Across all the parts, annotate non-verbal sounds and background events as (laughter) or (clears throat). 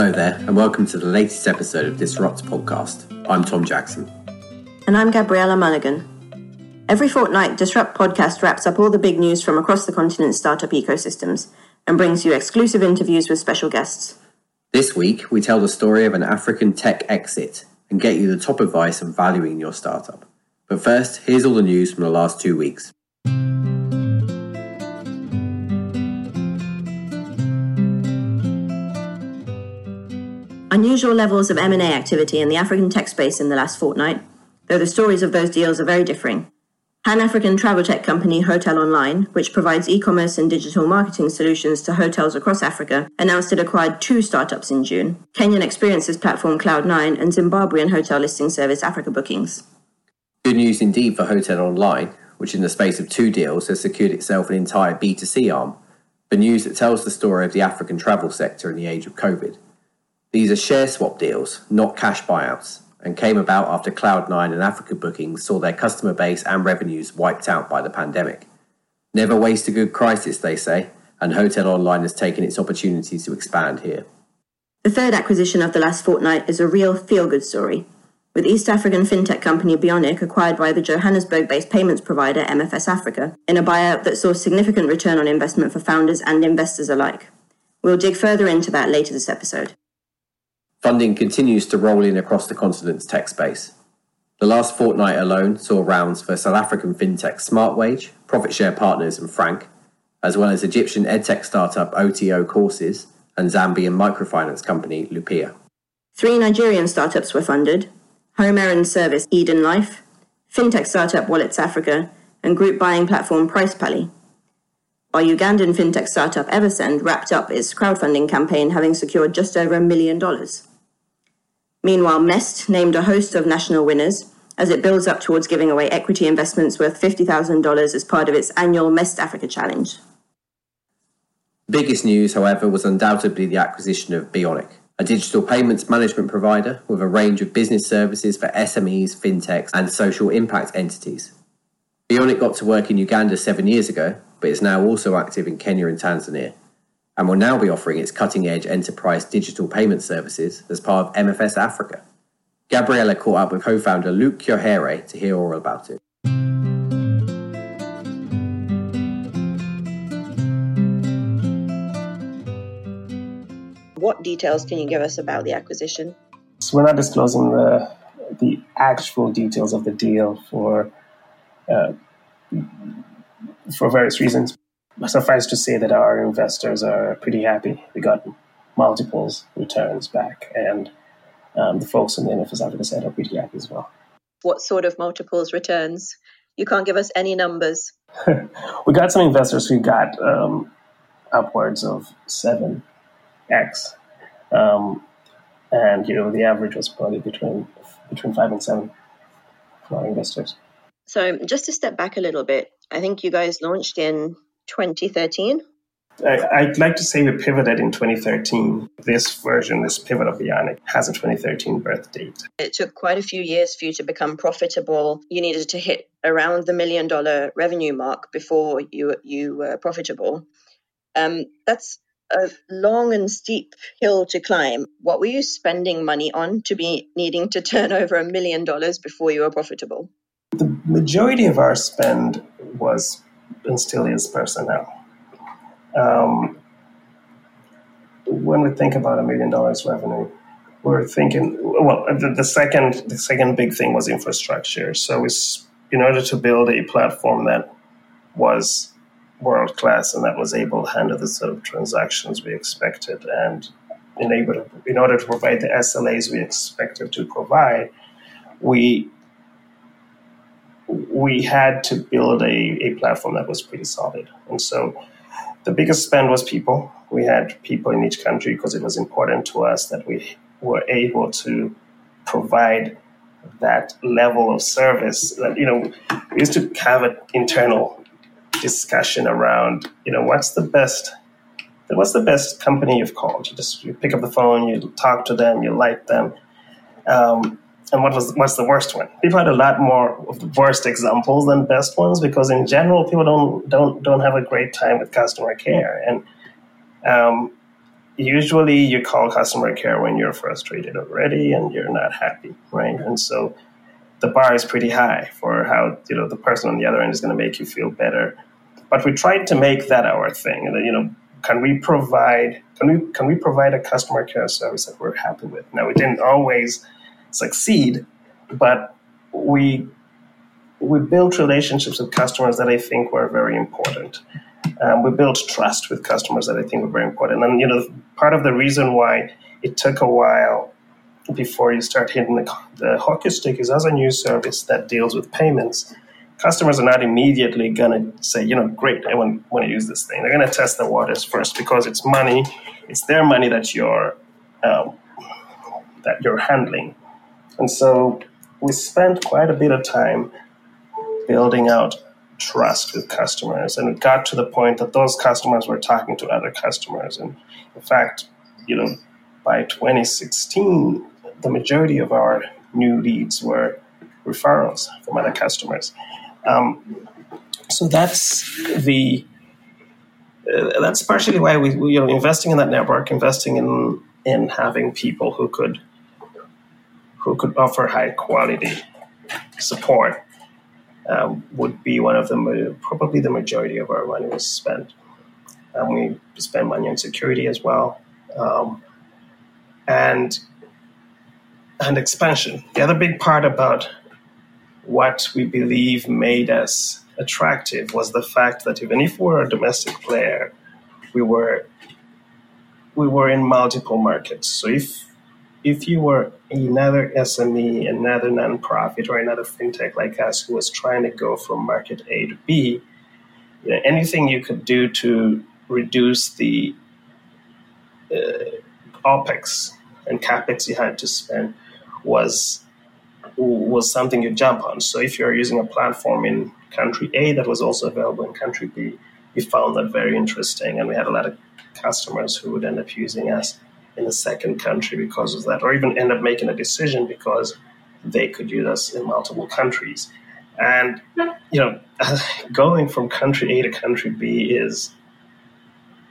Hello there, and welcome to the latest episode of Disrupt Podcast. I'm Tom Jackson. And I'm Gabriella Mulligan. Every fortnight, Disrupt Podcast wraps up all the big news from across the continent's startup ecosystems and brings you exclusive interviews with special guests. This week, we tell the story of an African tech exit and get you the top advice on valuing your startup. But first, here's all the news from the last two weeks. Unusual levels of M&A activity in the African tech space in the last fortnight, though the stories of those deals are very differing. Pan-African travel tech company Hotel Online, which provides e-commerce and digital marketing solutions to hotels across Africa, announced it acquired two startups in June, Kenyan experiences platform Cloud9 and Zimbabwean hotel listing service Africa Bookings. Good news indeed for Hotel Online, which in the space of two deals has secured itself an entire B2C arm, the news that tells the story of the African travel sector in the age of COVID. These are share swap deals, not cash buyouts, and came about after Cloud9 and Africa Bookings saw their customer base and revenues wiped out by the pandemic. Never waste a good crisis, they say, and Hotel Online has taken its opportunity to expand here. The third acquisition of the last fortnight is a real feel good story, with East African fintech company Beyonic acquired by the Johannesburg based payments provider MFS Africa in a buyout that saw significant return on investment for founders and investors alike. We'll dig further into that later this episode. Funding continues to roll in across the continent's tech space. The last fortnight alone saw rounds for South African fintech SmartWage, Profit Share Partners, and Frank, as well as Egyptian edtech startup OTO Courses and Zambian microfinance company Lupiya. Three Nigerian startups were funded home errand service Eden Life, fintech startup Wallets Africa, and group buying platform PricePally. While Ugandan fintech startup Eversend wrapped up its crowdfunding campaign having secured just over a million dollars. Meanwhile, Mest named a host of national winners as it builds up towards giving away equity investments worth $50,000 as part of its annual Mest Africa Challenge. Biggest news, however, was undoubtedly the acquisition of Beyonic, a digital payments management provider with a range of business services for SMEs, fintechs, and social impact entities. Beyonic got to work in Uganda seven years ago, but is now also active in Kenya and Tanzania and will now be offering its cutting edge enterprise digital payment services as part of MFS Africa. Gabriella caught up with co founder Luke Kyohere to hear all about it. What details can you give us about the acquisition? So we're not disclosing the the actual details of the deal for uh, for various reasons suffice to say that our investors are pretty happy. We got multiples returns back, and um, the folks in the MFS Africa side are pretty happy as well. What sort of multiples returns? You can't give us any numbers. (laughs) we got some investors who got um, upwards of seven x, um, and you know the average was probably between between five and seven for our investors. So just to step back a little bit, I think you guys launched in 2013? I, would like to say we pivoted in 2013. This version, this pivot of Beyonic, has a 2013 birth date. It took quite a few years for you to become profitable. You needed to hit around the million dollar revenue mark before you you were profitable. Um, that's a long and steep hill to climb. What were you spending money on to be needing to turn (laughs) over a million dollars before you were profitable? The majority of our spend was and personnel. Um, when we think about a million dollars revenue, we're thinking well. The, the, second the second big thing was infrastructure. So it's in order to build a platform that was world class and that was able to handle the sort of transactions we expected, and in able to, in order to provide the SLAs we expected to provide, we we had to build a, a platform that was pretty solid. And so the biggest spend was people. We had people in each country because it was important to us that we were able to provide that level of service. That, you know, we used to have an internal discussion around, you know, what's the best what's the best company you've called? You just you pick up the phone, you talk to them, you like them. Um, and what was what's the worst one? People had a lot more of the worst examples than best ones because in general people don't don't don't have a great time with customer care and um, usually you call customer care when you're frustrated already and you're not happy, right? And so the bar is pretty high for how you know the person on the other end is going to make you feel better. But we tried to make that our thing, and you know, can we provide can we can we provide a customer care service that we're happy with? Now we didn't always succeed, but we we built relationships with customers that I think were very important. Um, we built trust with customers that I think were very important. And you know, part of the reason why it took a while before you start hitting the, the hockey stick is as a new service that deals with payments, customers are not immediately going to say, you know, great, I want, want to use this thing. They're going to test the waters first because it's money, it's their money that you're um, that you're handling. And so we spent quite a bit of time building out trust with customers. And it got to the point that those customers were talking to other customers. And in fact, you know, by 2016, the majority of our new leads were referrals from other customers. Um, so that's the uh, that's partially why we, we, you know investing in that network, investing in in having people who could who could offer high quality support um, would be one of the probably the majority of our money was spent. And we spend money on security as well, um, and and expansion. The other big part about what we believe made us attractive was the fact that even if we were a domestic player, we were we were in multiple markets. So if if you were another SME, another nonprofit, or another fintech like us who was trying to go from market A to B, you know, anything you could do to reduce the uh, OPEX and CAPEX you had to spend was was something you jump on. So if you're using a platform in country A that was also available in country B, we found that very interesting, and we had a lot of customers who would end up using us in a second country because of that, or even end up making a decision because they could use us in multiple countries. And you know, (laughs) going from country A to country B is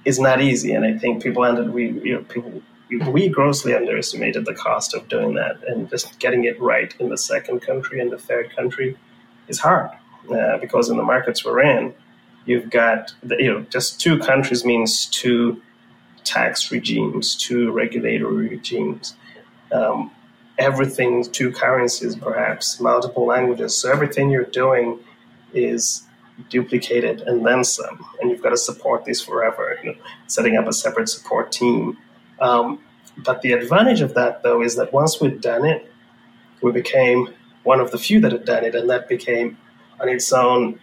is not easy, and I think people ended we you know people we grossly underestimated the cost of doing that, and just getting it right in the second country and the third country is hard uh, because in the markets we're in, you've got you know just two countries means two tax regimes, to regulatory regimes, um, everything, two currencies, perhaps multiple languages. So everything you're doing is duplicated and then some, and you've got to support this forever. You know, setting up a separate support team. Um, but the advantage of that, though, is that once we'd done it, we became one of the few that had done it, and that became on its own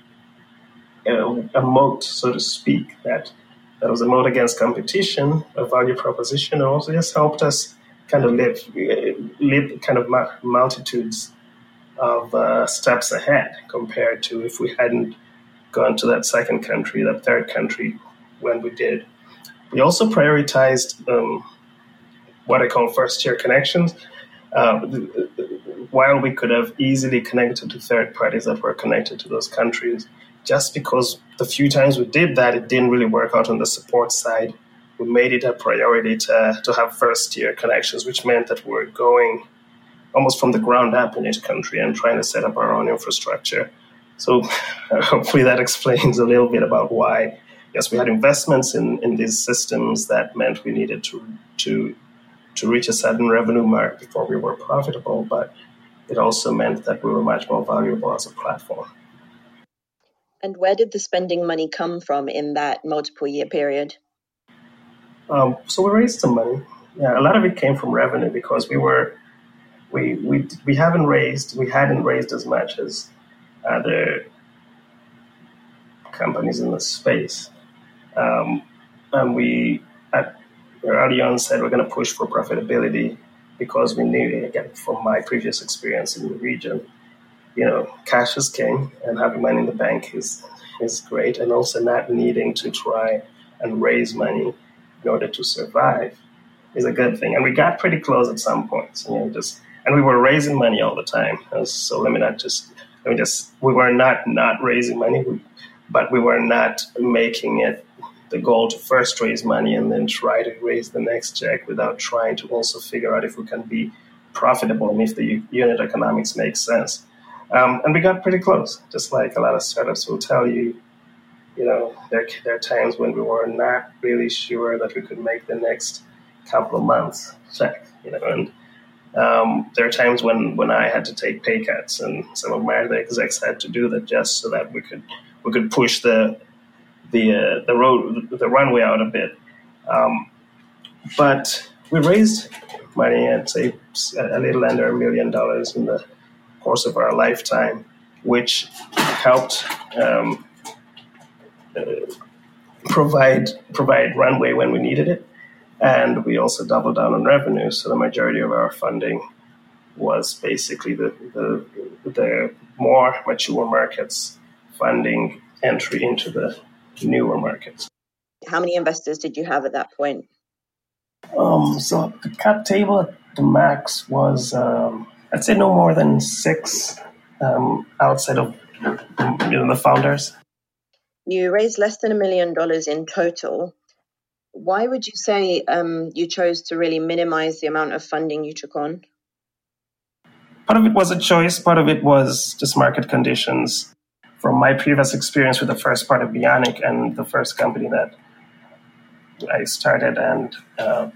a moat, so to speak, that that was a moat against competition, a value proposition, and also just helped us kind of live, live kind of multitudes of uh, steps ahead compared to if we hadn't gone to that second country, that third country when we did. We also prioritized um, what I call first tier connections. Uh, while we could have easily connected to third parties that were connected to those countries, just because the few times we did that, it didn't really work out on the support side. We made it a priority to, to have first tier connections, which meant that we were going almost from the ground up in each country and trying to set up our own infrastructure. So (laughs) hopefully that explains a little bit about why, yes, we had investments in, in these systems that meant we needed to, to, to reach a certain revenue mark before we were profitable, but it also meant that we were much more valuable as a platform. And where did the spending money come from in that multiple year period? Um, so we raised some money. Yeah, a lot of it came from revenue because we were we we we haven't raised we hadn't raised as much as other companies in the space, um, and we at early on said we're going to push for profitability because we knew again from my previous experience in the region you know, cash is king, and having money in the bank is is great, and also not needing to try and raise money in order to survive is a good thing. And we got pretty close at some points, you know, just and we were raising money all the time. Uh, so let me not just let me just we were not not raising money, but we were not making it the goal to first raise money and then try to raise the next check without trying to also figure out if we can be profitable and if the unit economics makes sense. Um, and we got pretty close, just like a lot of startups will tell you. You know, there, there are times when we were not really sure that we could make the next couple of months check, you know, and um, there are times when, when I had to take pay cuts, and some of my other execs had to do that just so that we could we could push the the uh, the road the runway out a bit. Um, but we raised money at say a little under a million dollars in the course of our lifetime, which helped um, uh, provide provide runway when we needed it, and we also doubled down on revenue. So the majority of our funding was basically the the, the more mature markets funding entry into the newer markets. How many investors did you have at that point? Um, so the cap table at the max was, um, I'd say, no more than six um, outside of you know, the founders. You raised less than a million dollars in total. Why would you say um, you chose to really minimize the amount of funding you took on? Part of it was a choice, part of it was just market conditions from my previous experience with the first part of Beyonic and the first company that I started and uh,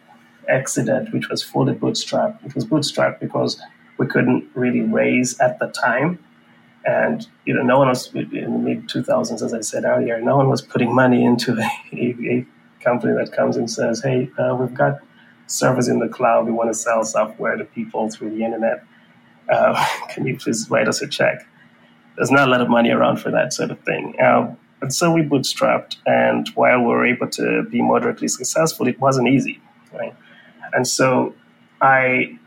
exited, which was fully bootstrapped. It was bootstrapped because we couldn't really raise at the time. And you know, no one was in the mid 2000s, as I said earlier, no one was putting money into (laughs) a, a company that comes and says, "Hey, uh, we've got servers in the cloud. We want to sell software to people through the internet. Uh, (laughs) can you please write us a check?" there's not a lot of money around for that sort of thing. Um, and so we bootstrapped, and while we were able to be moderately successful, it wasn't easy, right? And so I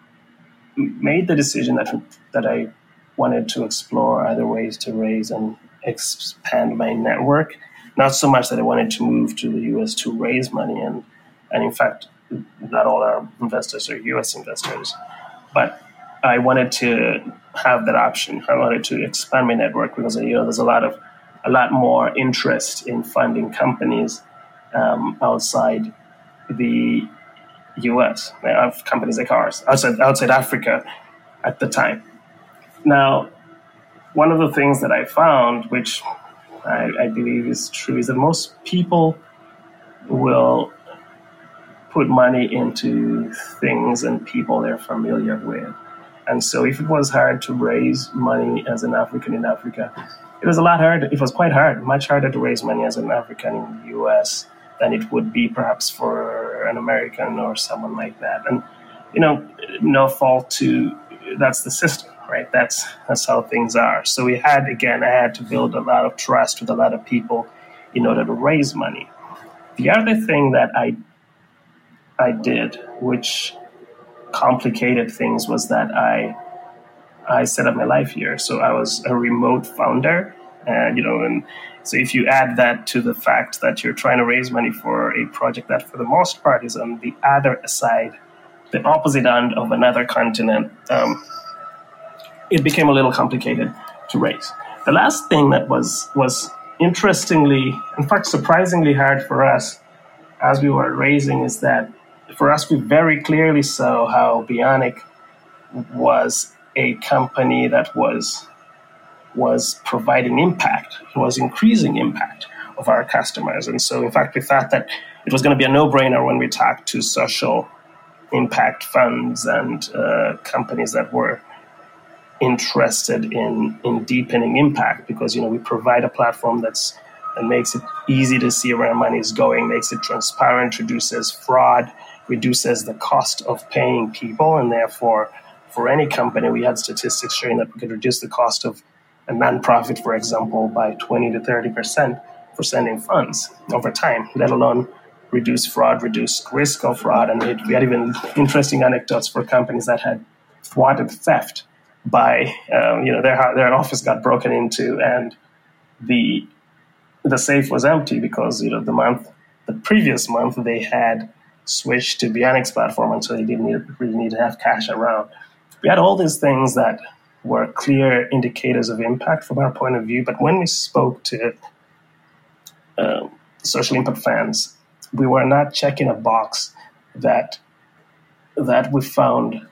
made the decision that that I wanted to explore other ways to raise and expand my network. Not so much that I wanted to move to the U.S. to raise money, and and in fact, not all our investors are U.S. investors, but I wanted to have that option. I wanted to expand my network because you know there's a lot of a lot more interest in funding companies um, outside the U.S. Have companies like ours outside outside Africa at the time. Now, one of the things that I found, which I, I believe is true, is that most people will put money into things and people they're familiar with. And so, if it was hard to raise money as an African in Africa, it was a lot harder. It was quite hard, much harder to raise money as an African in the US than it would be perhaps for an American or someone like that. And, you know, no fault to that's the system, right? That's that's how things are. So we had again, I had to build a lot of trust with a lot of people in order to raise money. The other thing that I I did, which complicated things was that I I set up my life here. So I was a remote founder, and you know, and so if you add that to the fact that you're trying to raise money for a project that, for the most part, is on the other side, the opposite end of another continent, um, it became a little complicated to raise. The last thing that was was interestingly, in fact, surprisingly hard for us as we were raising is that for us, we very clearly saw how Beyonic was a company that was was providing impact, it was increasing impact of our customers. And so, in fact, we thought that it was going to be a no brainer when we talked to social impact funds and uh, companies that were interested in, in deepening impact because, you know, we provide a platform that's that makes it easy to see where money is going, makes it transparent, reduces fraud, reduces the cost of paying people, and therefore, for any company, we had statistics showing that we could reduce the cost of a nonprofit, for example, by 20 to 30 percent for sending funds over time, let alone reduce fraud, reduce risk of fraud. And it, we had even interesting anecdotes for companies that had thwarted theft by, um, you know, their, their office got broken into and the the safe was empty because, you know, the month, the previous month, they had switched to Beyonic's platform, and so they didn't need, really need to have cash around. We had all these things that were clear indicators of impact from our point of view, but when we spoke to uh, social impact funds, we were not checking a box that that we found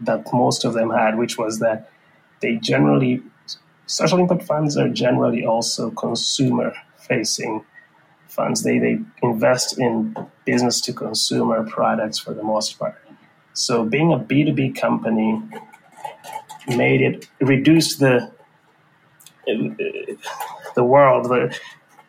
that most of them had, which was that they generally social impact funds are generally also consumer facing funds. They they invest in business to consumer products for the most part. So being a B2B company made it reduced the the world, the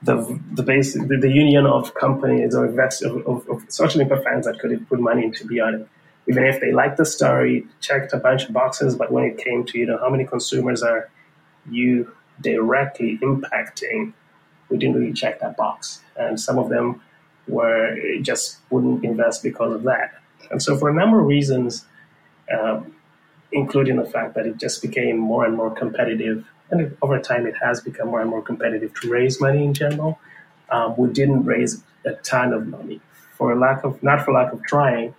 the the basic the, the union of companies or invest of, of, of social impact funds that could put money into beyond even if they liked the story, checked a bunch of boxes, but when it came to you know how many consumers are you directly impacting, we didn't really check that box, and some of them were just wouldn't invest because of that. And so for a number of reasons, um, including the fact that it just became more and more competitive and over time it has become more and more competitive to raise money in general. Um, we didn't raise a ton of money for lack of not for lack of trying,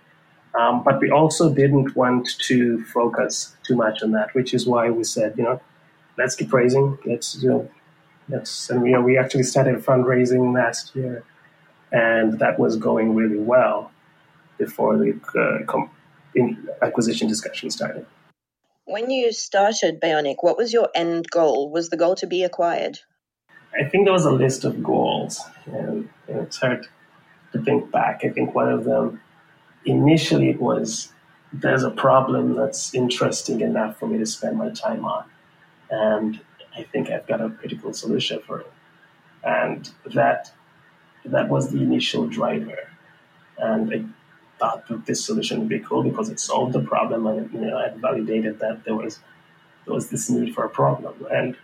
um, but we also didn't want to focus too much on that, which is why we said, you know, let's keep raising. Let's you know, let's and you know we actually started fundraising last year, and that was going really well before the uh, com- acquisition discussion started. When you started Beyonic, what was your end goal? Was the goal to be acquired? I think there was a list of goals, and, and it's hard to think back. I think one of them initially it was there's a problem that's interesting enough for me to spend my time on, and I think I've got a critical solution for it. And that that was the initial driver, and thought that this solution would be cool because it solved the problem and you know I validated that there was there was this need for a problem. And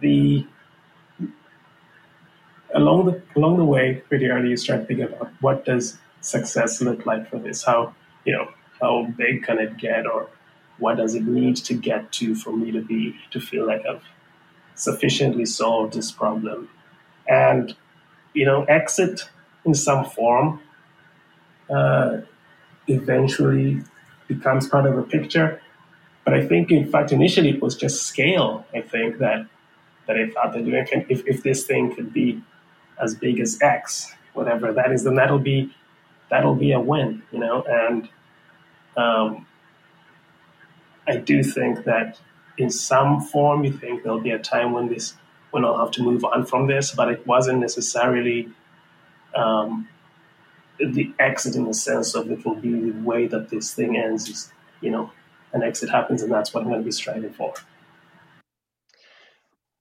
the along the along the way pretty early you start thinking about what does success look like for this? How you know how big can it get or what does it need to get to for me to be to feel like I've sufficiently solved this problem? And you know exit in some form uh, eventually becomes part of the picture. But I think, in fact, initially it was just scale. I think that that I thought that if if this thing could be as big as X, whatever that is, then that'll be that'll be a win, you know. And um, I do think that in some form, you think there'll be a time when this when I'll have to move on from this, but it wasn't necessarily um, the exit in the sense of it will be the way that this thing ends is, you know, an exit happens and that's what I'm going to be striving for.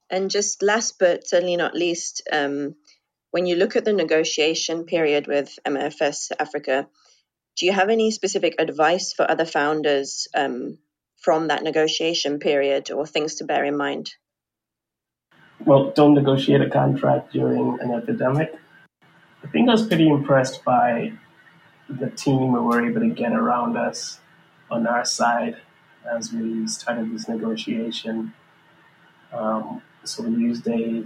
And just last but certainly not least, um, when you look at the negotiation period with MFS Africa, do you have any specific advice for other founders um, from that negotiation period or things to bear in mind? Well, don't negotiate a contract during an epidemic. I think I was pretty impressed by the team we were able to get around us on our side as we started this negotiation. Um, so we used a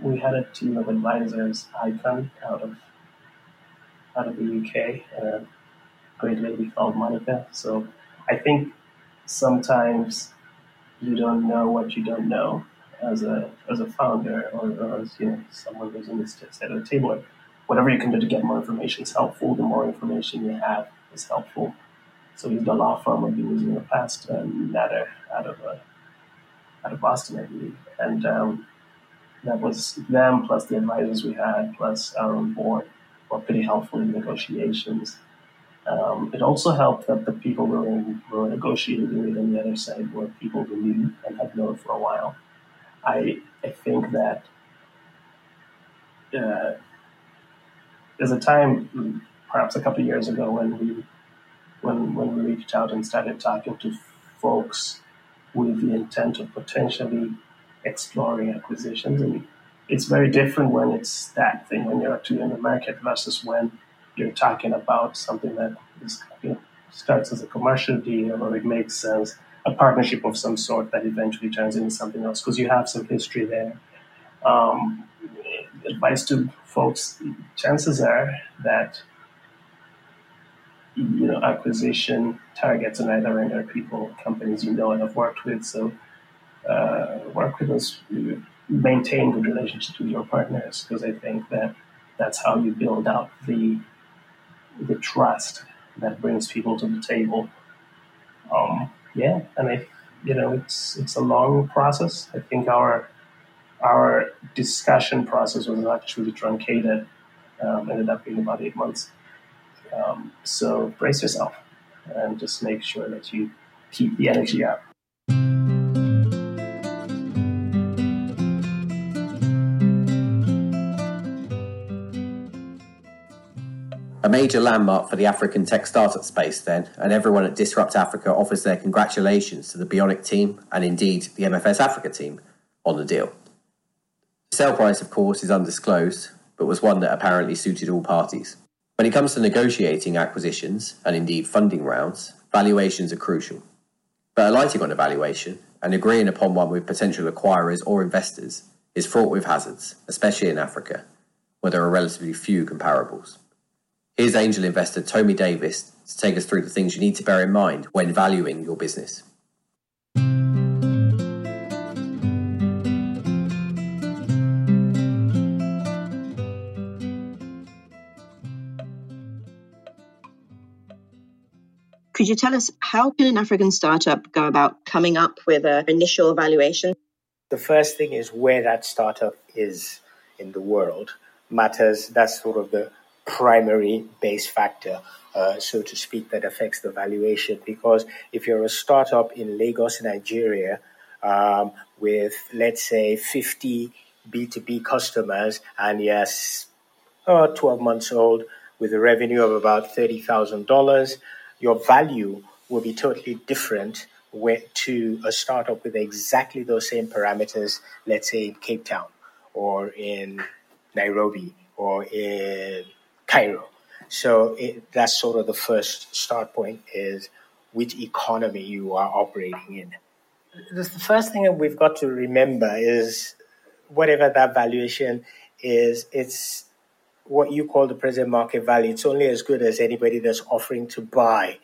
we had a team of advisors, Icon, out of out of the UK, and a great lady called Monica. So I think sometimes you don't know what you don't know, as a as a founder or, or as you know someone who's in this side of the table, whatever you can do to get more information is helpful. The more information you have is helpful. So he's the law firm I've been using in the past, um, Nutter out of uh, out of Boston, I believe, and um, that was them plus the advisors we had plus our own board were pretty helpful in negotiations. Um, it also helped that the people we were, in, we were negotiating with on the other side were people we knew and had known for a while. I I think that uh, there's a time, perhaps a couple of years ago, when we when when we reached out and started talking to folks with the intent of potentially exploring acquisitions, and it's very different when it's that thing when you're actually in the market versus when you're talking about something that is, you know, starts as a commercial deal or it makes sense a partnership of some sort that eventually turns into something else because you have some history there. Um, advice to folks: chances are that you know acquisition targets on either end are people, companies you know and have worked with. So uh, work with us maintain good relationships with your partners because I think that that's how you build out the the trust that brings people to the table. Um, yeah, and I, you know, it's it's a long process. I think our our discussion process was actually truncated. Um, ended up being about eight months. Um, so brace yourself and just make sure that you keep the energy up. A major landmark for the African tech startup space, then, and everyone at Disrupt Africa offers their congratulations to the Beyonic team and indeed the MFS Africa team on the deal. The sale price, of course, is undisclosed, but was one that apparently suited all parties. When it comes to negotiating acquisitions and indeed funding rounds, valuations are crucial. But alighting on a valuation and agreeing upon one with potential acquirers or investors is fraught with hazards, especially in Africa, where there are relatively few comparables. Here's angel investor Tomi Davies to take us through the things you need to bear in mind when valuing your business. Could you tell us how can an African startup go about coming up with an initial valuation? The first thing is where that startup is in the world matters. That's sort of the primary base factor, uh, so to speak, that affects the valuation. Because if you're a startup in Lagos, Nigeria, um, with let's say 50 B2B customers, and yes, uh, 12 months old, with a revenue of about $30,000, your value will be totally different to a startup with exactly those same parameters, let's say in Cape Town or in Nairobi or in Cairo. So it, that's sort of the first start point is which economy you are operating in. The first thing that we've got to remember is whatever that valuation is, it's what you call the present market value. It's only as good as anybody that's offering to buy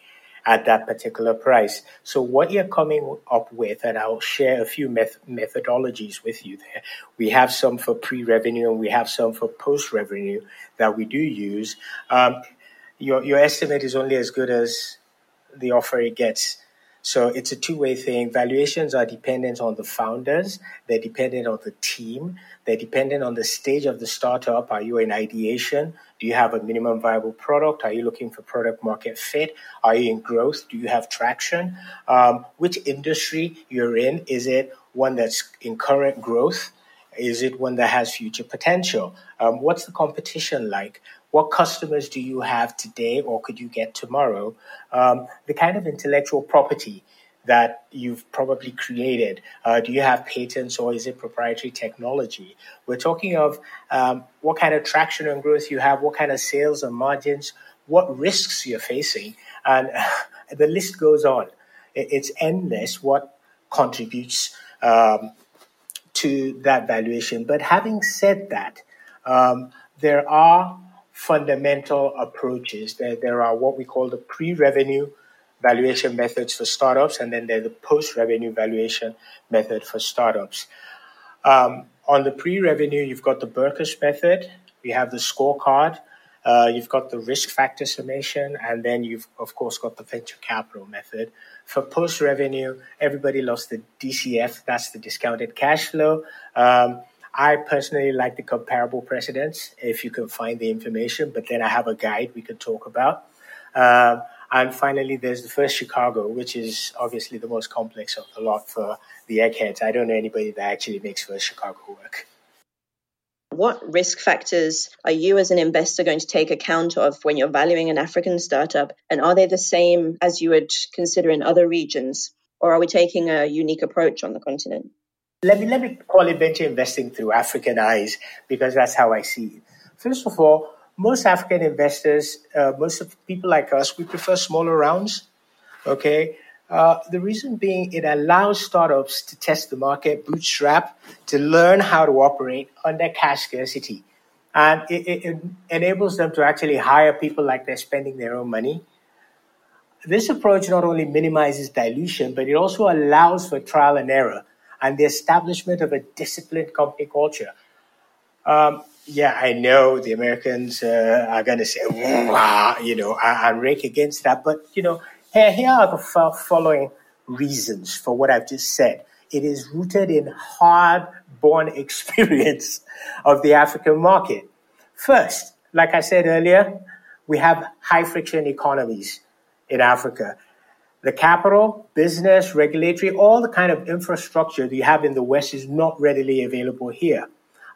at that particular price. So what you're coming up with, and I'll share a few meth- methodologies with you there. We have some for pre-revenue and we have some for post-revenue that we do use. Um, your, your estimate is only as good as the offer it gets. So it's a two-way thing. Valuations are dependent on the founders. They're dependent on the team. They're dependent on the stage of the startup. Are you in ideation? Do you have a minimum viable product? Are you looking for product market fit? Are you in growth? Do you have traction? Um, which industry you're in? Is it one that's in current growth? Is it one that has future potential? Um, what's the competition like? What customers do you have today or could you get tomorrow? Um, the kind of intellectual property that you've probably created? Uh, do you have patents or is it proprietary technology? We're talking of um, what kind of traction and growth you have, what kind of sales and margins, what risks you're facing, and (laughs) the list goes on. It's endless what contributes um, to that valuation. But having said that, um, there are fundamental approaches. There, there are what we call the pre revenue valuation methods for startups, and then there's the post revenue valuation method for startups. Um, on the pre revenue, you've got the Berkus method, we have the scorecard, uh, you've got the risk factor summation, and then you've, of course, got the venture capital method. For post revenue, everybody loves the DCF, that's the discounted cash flow. Um, I personally like the comparable precedents if you can find the information, but then I have a guide we can talk about. Um, and finally, there's the first Chicago, which is obviously the most complex of the lot for the eggheads. I don't know anybody that actually makes first Chicago work. What risk factors are you as an investor going to take account of when you're valuing an African startup? And are they the same as you would consider in other regions? Or are we taking a unique approach on the continent? Let me, let me call it venture investing through African eyes because that's how I see it. First of all, most African investors, uh, most of people like us, we prefer smaller rounds. Okay. Uh, the reason being, it allows startups to test the market, bootstrap, to learn how to operate under cash scarcity. And it, it, it enables them to actually hire people like they're spending their own money. This approach not only minimizes dilution, but it also allows for trial and error. and the establishment of a disciplined company culture. Um, yeah, I know the Americans uh, are going to say, you know, I, rake against that. But, you know, here, here are the following reasons for what I've just said. It is rooted in hard born (laughs) experience of the African market. First, like I said earlier, we have high friction economies in Africa. The capital, business, regulatory, all the kind of infrastructure that you have in the West is not readily available here.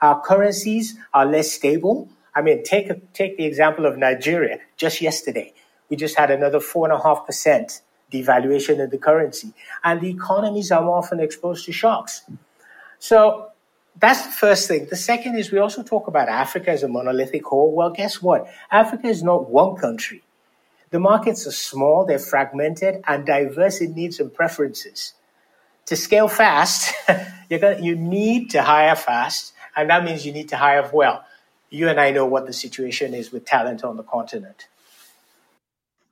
Our currencies are less stable. I mean, take, take the example of Nigeria just yesterday. We just had another 4.5% devaluation of the currency. And the economies are often exposed to shocks. So that's the first thing. The second is we also talk about Africa as a monolithic whole. Well, guess what? Africa is not one country. The markets are small, they're fragmented, and diverse in needs and preferences. To scale fast, (laughs) gonna, you need to hire fast, and that means you need to hire well. You and I know what the situation is with talent on the continent.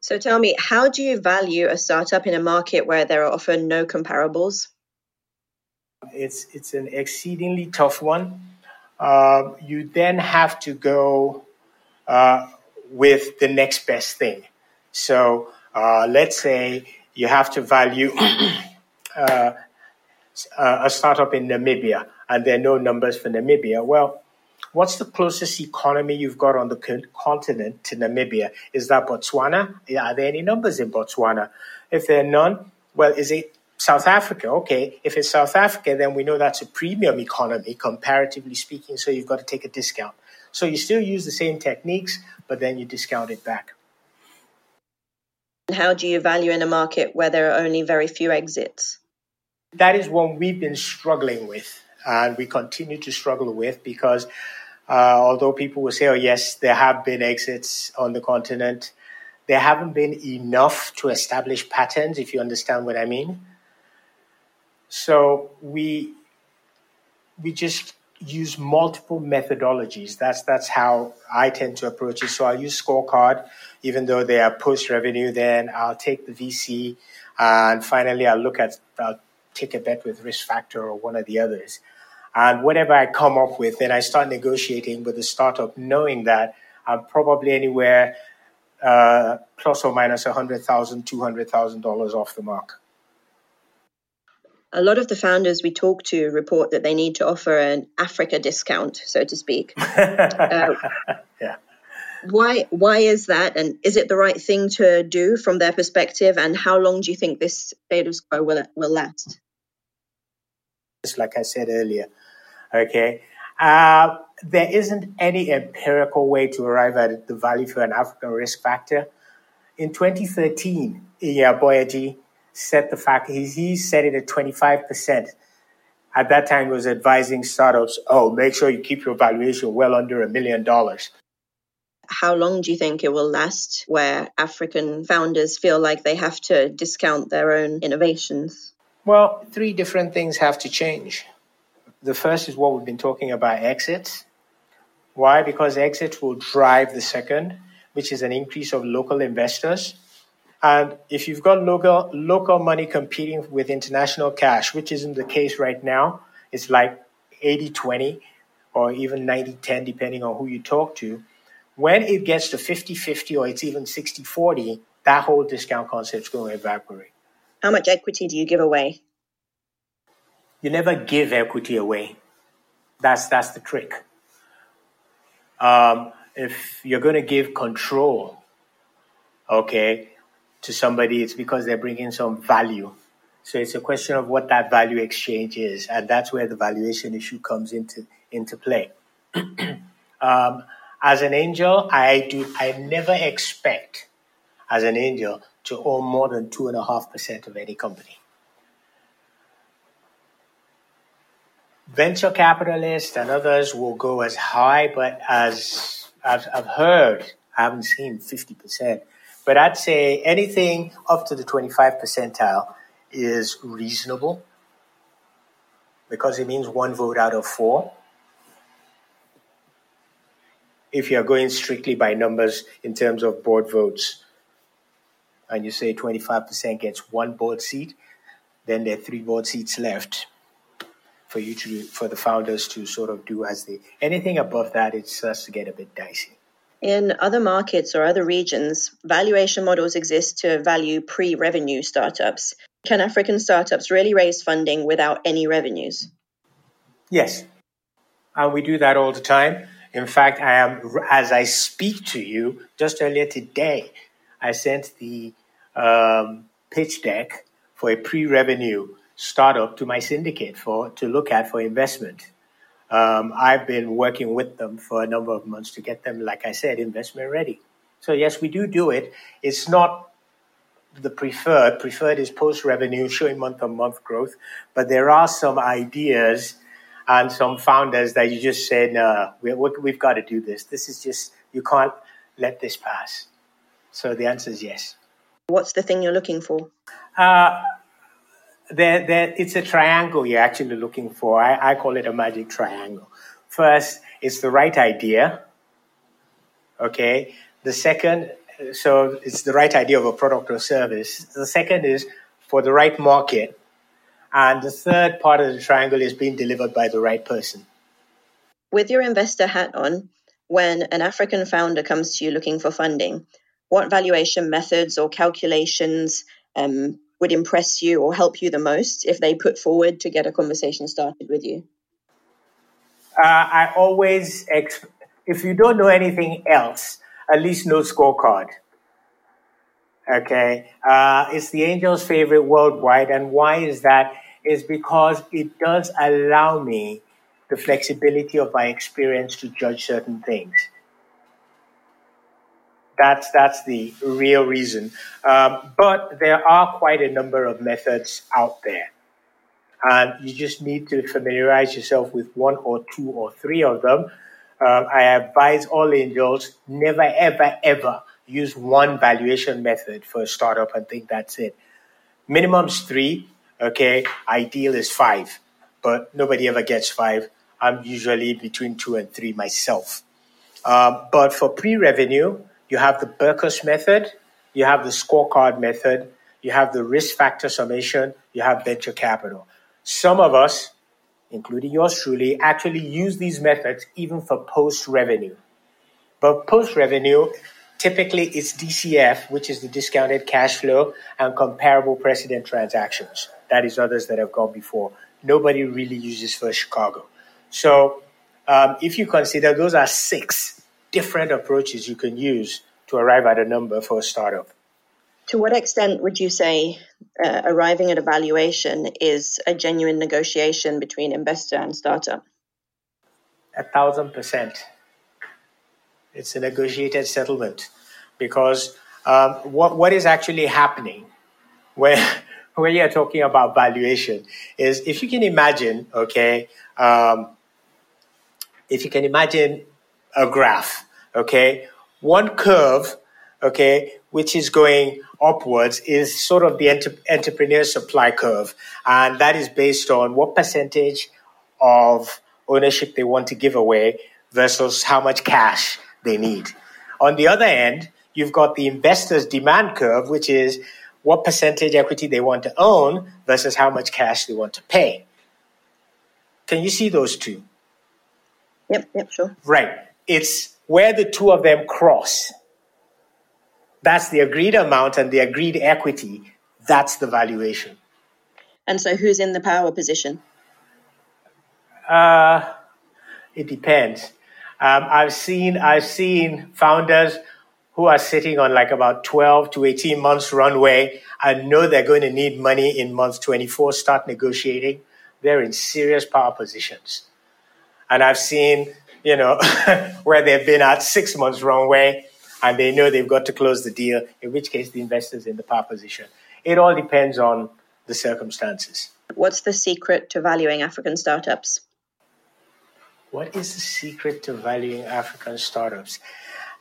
So tell me, how do you value a startup in a market where there are often no comparables? It's it's an exceedingly tough one. Uh, you then have to go uh, with the next best thing. So uh, let's say you have to value (clears throat) uh, a startup in Namibia, and there are no numbers for Namibia. Well, what's the closest economy you've got on the continent to Namibia? Is that Botswana? Are there any numbers in Botswana? If there are none, well, is it South Africa? Okay, if it's South Africa, then we know that's a premium economy, comparatively speaking, so you've got to take a discount. So you still use the same techniques, but then you discount it back. And How do you value in a market where there are only very few exits? That is one we've been struggling with, and we continue to struggle with because uh, although people will say, oh, yes, there have been exits on the continent, there haven't been enough to establish patterns, if you understand what I mean. So we we just use multiple methodologies. That's that's how I tend to approach it. So I'll use scorecard, even though they are post revenue. Then I'll take the VC, and finally I'll look at I'll take a bet with risk factor or one of the others. And whatever I come up with, then I start negotiating with the startup, knowing that I'm probably anywhere uh, plus or minus $100,000, $200,000 off the mark a lot of the founders we talk to report that they need to offer an Africa discount, so to speak. (laughs) uh, yeah. Why? Why is that? And is it the right thing to do from their perspective? And how long do you think this status quo will will last? Just like I said earlier, okay. Uh, there isn't any empirical way to arrive at the value for an African risk factor. In 2013, Iya Boyaji set the fact he, he set it at 25%. At that time, he was advising startups, oh, make sure you keep your valuation well under a million dollars. How long do you think it will last where African founders feel like they have to discount their own innovations? Well, three different things have to change. The first is what we've been talking about exits. Why? Because exits will drive the second, which is an increase of local investors. And if you've got local local money competing with international cash, which isn't the case right now, it's like 80-20 or even 90-10 depending on who you talk to. When it gets to 50-50 or it's even 60-40, that whole discount concept is going to evaporate. How much equity do you give away? You never give equity away. That's that's the trick. Um, if you're going to give control, okay, to somebody, it's because they're bringing some value. So it's a question of what that value exchange is, and that's where the valuation issue comes into into play. (clears throat) um, as an angel, I do I never expect as an angel to own more than two and a half percent of any company. Venture capitalists and others will go as high, but as I've, I've heard, I haven't seen fifty percent. But I'd say anything up to the 25 percentile is reasonable because it means one vote out of four. If you're going strictly by numbers in terms of board votes, and you say 25% gets one board seat, then there are three board seats left. For you to for the founders to sort of do as they anything above that it starts to get a bit dicey. In other markets or other regions valuation models exist to value pre-revenue startups. Can african startups really raise funding without any revenues? Yes. And we do that all the time. In fact i am as i speak to you just earlier today i sent the um, pitch deck for a pre-revenue startup to my syndicate for to look at for investment. Um, I've been working with them for a number of months to get them, like I said, investment ready. So yes, we do do it. It's not the preferred. Preferred is post revenue, showing month on month growth. But there are some ideas and some founders that you just say, no, we, we've got to do this. This is just, you can't let this pass. So the answer is yes. What's the thing you're looking for? Uh, there, there, it's a triangle you're actually looking for. I, I call it a magic triangle. First, it's the right idea. Okay. The second, so it's the right idea of a product or service. The second is for the right market. And the third part of the triangle is being delivered by the right person. With your investor hat on, when an African founder comes to you looking for funding, what valuation methods or calculations um, would impress you or help you the most if they put forward to get a conversation started with you? Uh, I always, exp- if you don't know anything else, at least know scorecard. Okay, uh, it's the angel's favorite worldwide, and why is that? Is because it does allow me the flexibility of my experience to judge certain things. That's that's the real reason. Um, but there are quite a number of methods out there, and you just need to familiarize yourself with one or two or three of them. Um, I advise all angels never, ever, ever use one valuation method for a startup and think that's it. Minimum is three. Okay, ideal is five, but nobody ever gets five. I'm usually between two and three myself. Um, but for pre-revenue, you have the Berkus method, you have the scorecard method, you have the risk factor summation, you have venture capital. Some of us, including yours truly, actually use these methods even for post revenue. But post revenue, typically it's DCF, which is the discounted cash flow, and comparable precedent transactions. That is others that have gone before. Nobody really uses First Chicago. So um, if you consider those are six different approaches you can use to arrive at a number for a startup. To what extent would you say uh, arriving at a valuation is a genuine negotiation between investor and startup? A thousand percent. It's a negotiated settlement because um, what, what is actually happening when, (laughs) when you're talking about valuation is if you can imagine, okay, um, if you can imagine a graph, okay? One curve, okay, which is going upwards is sort of the enter- entrepreneur supply curve. And that is based on what percentage of ownership they want to give away versus how much cash they need. On the other end, you've got the investor's demand curve, which is what percentage equity they want to own versus how much cash they want to pay. Can you see those two? Yep, yep, sure. Right. It's where the two of them cross. That's the agreed amount and the agreed equity. That's the valuation. And so, who's in the power position? Uh, it depends. Um, I've seen I've seen founders who are sitting on like about 12 to 18 months runway and know they're going to need money in month 24, start negotiating. They're in serious power positions. And I've seen you know, (laughs) where they've been at six months runway and they know they've got to close the deal, in which case the investor's in the power position. It all depends on the circumstances. What's the secret to valuing African startups? What is the secret to valuing African startups?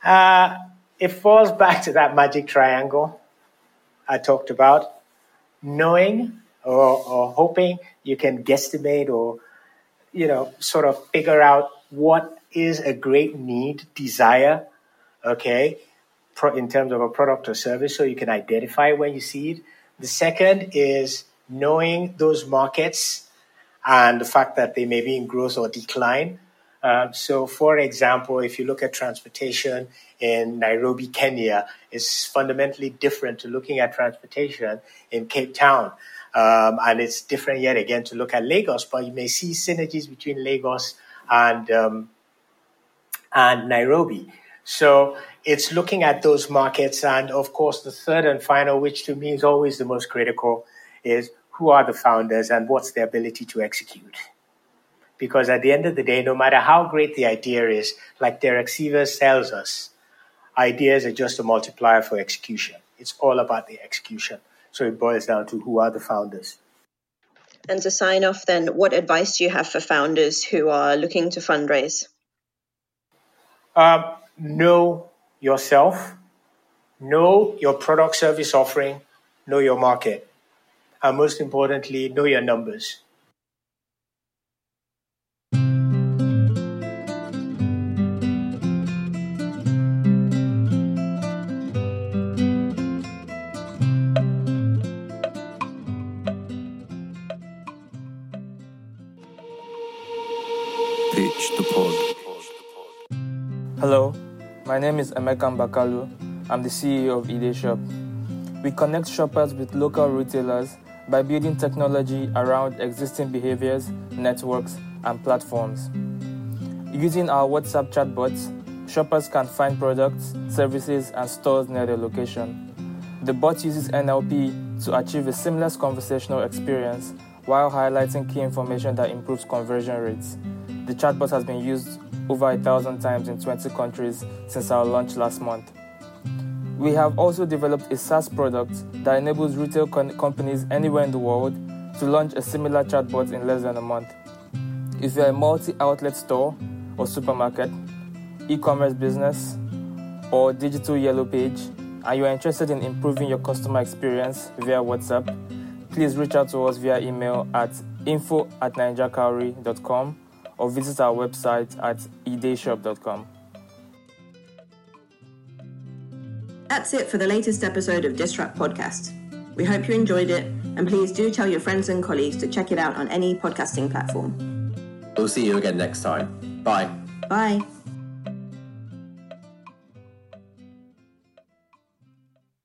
Uh, it falls back to that magic triangle I talked about. Knowing or, or hoping you can guesstimate or, you know, sort of figure out what is a great need, desire, okay, in terms of a product or service, so you can identify when you see it. The second is knowing those markets and the fact that they may be in growth or decline. Um, so, for example, if you look at transportation in Nairobi, Kenya, it's fundamentally different to looking at transportation in Cape Town. Um, and it's different yet again to look at Lagos, but you may see synergies between Lagos and um, and Nairobi. So it's looking at those markets, and of course, the third and final, which to me is always the most critical, is who are the founders and what's their ability to execute. Because at the end of the day, no matter how great the idea is, like Derek Sivers tells us, ideas are just a multiplier for execution. It's all about the execution. So it boils down to who are the founders. And to sign off, then, what advice do you have for founders who are looking to fundraise? Um, know yourself, know your product service offering, know your market, and most importantly, know your numbers. Hello, my name is Emeka Bakalu. I'm the CEO of Ide Shop. We connect shoppers with local retailers by building technology around existing behaviors, networks, and platforms. Using our WhatsApp chatbots, shoppers can find products, services, and stores near their location. The bot uses NLP to achieve a seamless conversational experience while highlighting key information that improves conversion rates. The chatbot has been used over a thousand times in 20 countries since our launch last month. We have also developed a SaaS product that enables retail con- companies anywhere in the world to launch a similar chatbot in less than a month. If you're a multi outlet store or supermarket, e commerce business, or digital yellow page, and you're interested in improving your customer experience via WhatsApp, please reach out to us via email at info at ninjakauri.com or visit our website at ideshop.com. That's it for the latest episode of Disrupt Podcast. We hope you enjoyed it, and please do tell your friends and colleagues to check it out on any podcasting platform. We'll see you again next time. Bye. Bye.